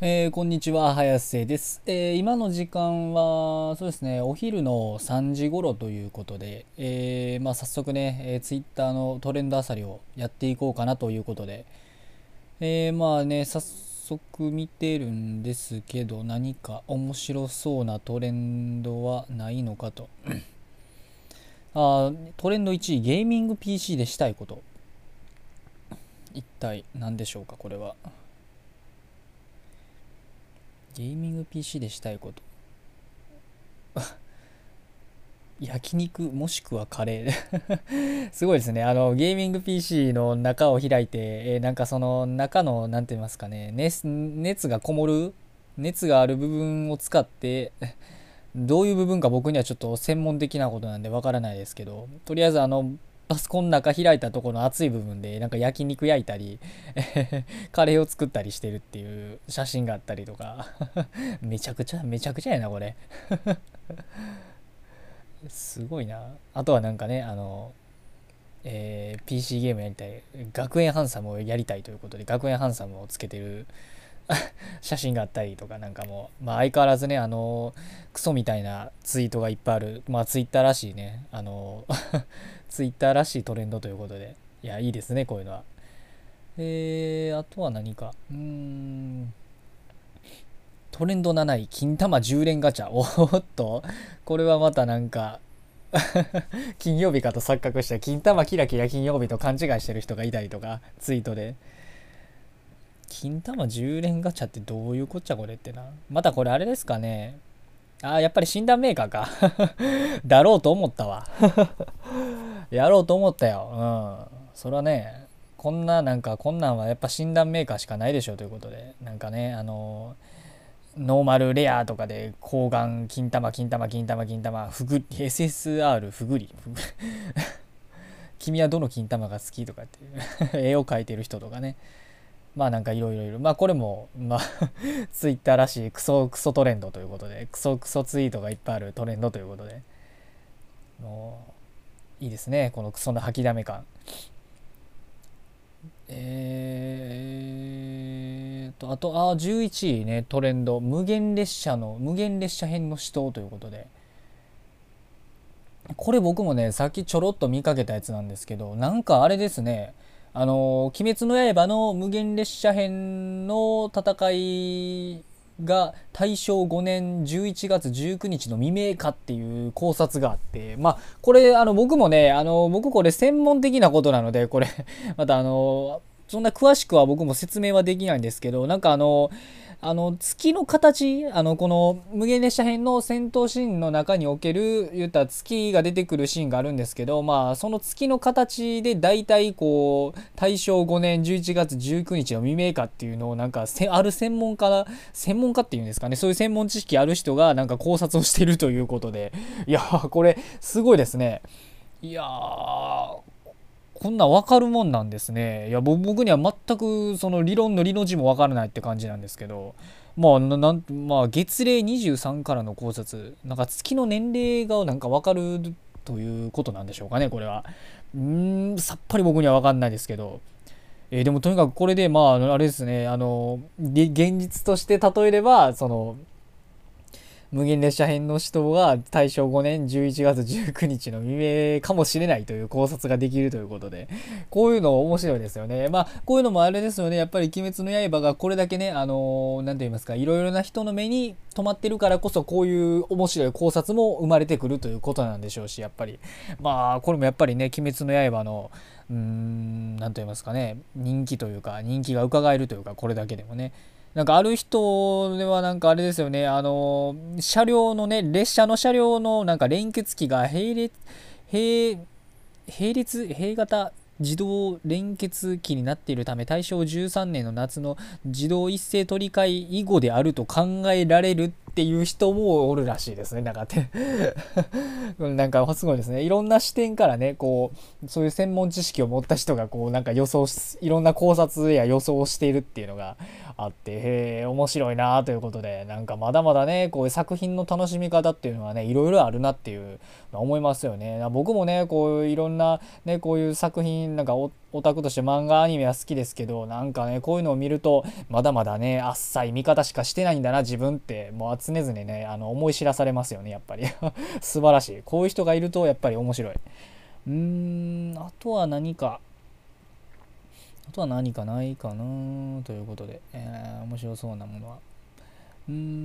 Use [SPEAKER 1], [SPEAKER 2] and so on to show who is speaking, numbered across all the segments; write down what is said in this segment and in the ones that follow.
[SPEAKER 1] えー、こんにちは、早瀬です、えー、今の時間は、そうですね、お昼の3時頃ということで、えー、まあ、早速ね、えー、ツイッターのトレンドあさりをやっていこうかなということで、えまあね、早速見てるんですけど、何か面白そうなトレンドはないのかと。あトレンド1位、ゲーミング PC でしたいこと。一体何でしょうか、これは。ゲーミング PC でしたいこと。焼肉もしくはカレー。すごいですね。あの、ゲーミング PC の中を開いて、えー、なんかその中の、なんて言いますかね、熱熱がこもる？熱がある部分を使って、どういう部分か僕にはちょっと専門的なことなんでわからないですけど、とりあえずあの、パソコンの中開いたとこの熱い部分でなんか焼肉焼いたり カレーを作ったりしてるっていう写真があったりとか。めちゃくちゃめちゃくちゃやなこれ。すごいな。あとはなんかねあのえー、PC ゲームやりたい。学園ハンサムをやりたいということで学園ハンサムをつけてる 写真があったりとかなんかもう、まあ、相変わらずねあのクソみたいなツイートがいっぱいあるまあツイッターらしいねあの ツイッターらしいトレンドということで。いやいいですねこういうのは。えー、あとは何か。うーん。トレンド7位金玉10連ガチャ。おっと。これはまたなんか金曜日かと錯覚した金玉キラキラ金曜日と勘違いしてる人がいたりとかツイートで。金玉10連ガチャってどういうこっちゃこれってな。またこれあれですかね。ああ、やっぱり診断メーカーか。だろうと思ったわ。やろうと思ったよ。うん。それはね、こんななんかこんなんはやっぱ診断メーカーしかないでしょうということで。なんかね、あのノーマルレアとかで抗がん金玉金玉金玉金玉ふぐ SSR ふぐり 君はどの金玉が好きとかっていう絵を描いてる人とかねまあなんかいろいろいる。まあこれも、まあ ツイッターらしいクソクソトレンドということで、クソクソツイートがいっぱいあるトレンドということで、もう、いいですね。このクソの吐きだめ感。えーと、あと、あ、11位ね、トレンド。無限列車の、無限列車編の死闘ということで。これ僕もね、さっきちょろっと見かけたやつなんですけど、なんかあれですね、あの「鬼滅の刃」の無限列車編の戦いが大正5年11月19日の未明かっていう考察があってまあこれあの僕もねあの僕これ専門的なことなのでこれ またあのそんな詳しくは僕も説明はできないんですけどなんかあのあの月の形あのこの無限列車編の戦闘シーンの中における言った月が出てくるシーンがあるんですけどまあその月の形で大体こう大正5年11月19日の未明かっていうのをなんかある専門家専門家っていうんですかね。そういう専門知識ある人がなんか考察をしてるということで。いやこれすごいですね。いやーこんな分かるもんなんですね。いや、僕には全くその理論の理の字も分からないって感じなんですけど、まあ、なんまあ、月齢23からの考察、なんか月の年齢がなんか分かるということなんでしょうかね、これは。うん、さっぱり僕には分かんないですけど。えー、でもとにかくこれで、まあ、あれですね、あの、現実として例えれば、その、無限列車編の死闘が大正5年11月19日の未明かもしれないという考察ができるということで、こういうの面白いですよね。まあ、こういうのもあれですよね。やっぱり鬼滅の刃がこれだけね、あのー、なんて言いますか、いろいろな人の目に留まってるからこそ、こういう面白い考察も生まれてくるということなんでしょうし、やっぱり。まあ、これもやっぱりね、鬼滅の刃の、うーん、なんと言いますかね、人気というか、人気が伺えるというか、これだけでもね。なんかある人ではなんかあれですよね、あの、車両のね、列車の車両のなんか連結機が並列、並、並列、並型自動連結機になっているため大正13年の夏の自動一斉取り替え以後であると考えられるっていう人もおるらしいですね。なんかて なんかすごいですね。いろんな視点からね、こう、そういう専門知識を持った人が、こう、なんか予想、いろんな考察や予想をしているっていうのがあって、へえ、面白いなということで、なんかまだまだね、こういう作品の楽しみ方っていうのはね、いろいろあるなっていう思いますよね。僕もね、こういういろんな、ね、こういう作品、なんかオタクとして漫画アニメは好きですけど、なんかね、こういうのを見ると、まだまだね、あっさい見方しかしてないんだな、自分って、もう常々ね、あの、思い知らされますよね、やっぱり。素晴らしい。こういう人がいると、やっぱり面白い。うーん、あとは何か、あとは何かないかなということで、えー、面白そうなものは。うーん、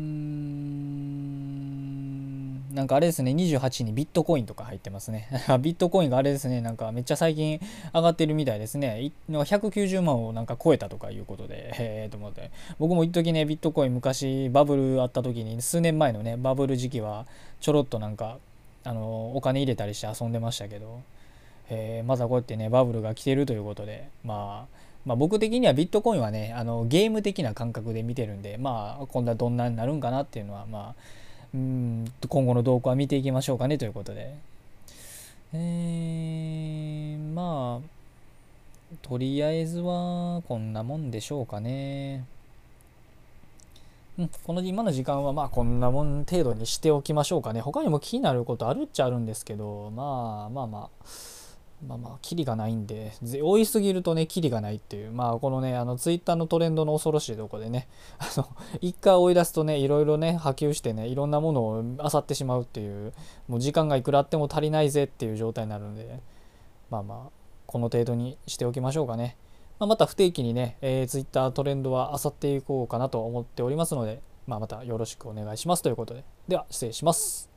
[SPEAKER 1] なんかあれですね、28にビットコインとか入ってますね。ビットコインがあれですね、なんかめっちゃ最近上がってるみたいですね。190万をなんか超えたとかいうことで、へ えと思って。僕も一時ね、ビットコイン昔バブルあった時に、数年前のね、バブル時期はちょろっとなんか、あの、お金入れたりして遊んでましたけど、えー、まだこうやってね、バブルが来てるということで、まあ、まあ、僕的にはビットコインはね、あのゲーム的な感覚で見てるんで、まあ、今度はどんなになるんかなっていうのは、まあ、うん今後の動向は見ていきましょうかねということで。えー、まあ、とりあえずはこんなもんでしょうかね。うん、この今の時間はまあこんなもん程度にしておきましょうかね。他にも気になることあるっちゃあるんですけど、まあまあまあ。まあまあ、キリがないんで、多いすぎるとね、キリがないっていう、まあ、このね、あの、ツイッターのトレンドの恐ろしいとこでね、あの、一回追い出すとね、いろいろね、波及してね、いろんなものを漁ってしまうっていう、もう時間がいくらあっても足りないぜっていう状態になるんで、まあまあ、この程度にしておきましょうかね。まあ、また不定期にね、えー、ツイッタートレンドは漁っていこうかなと思っておりますので、まあ、またよろしくお願いしますということで。では、失礼します。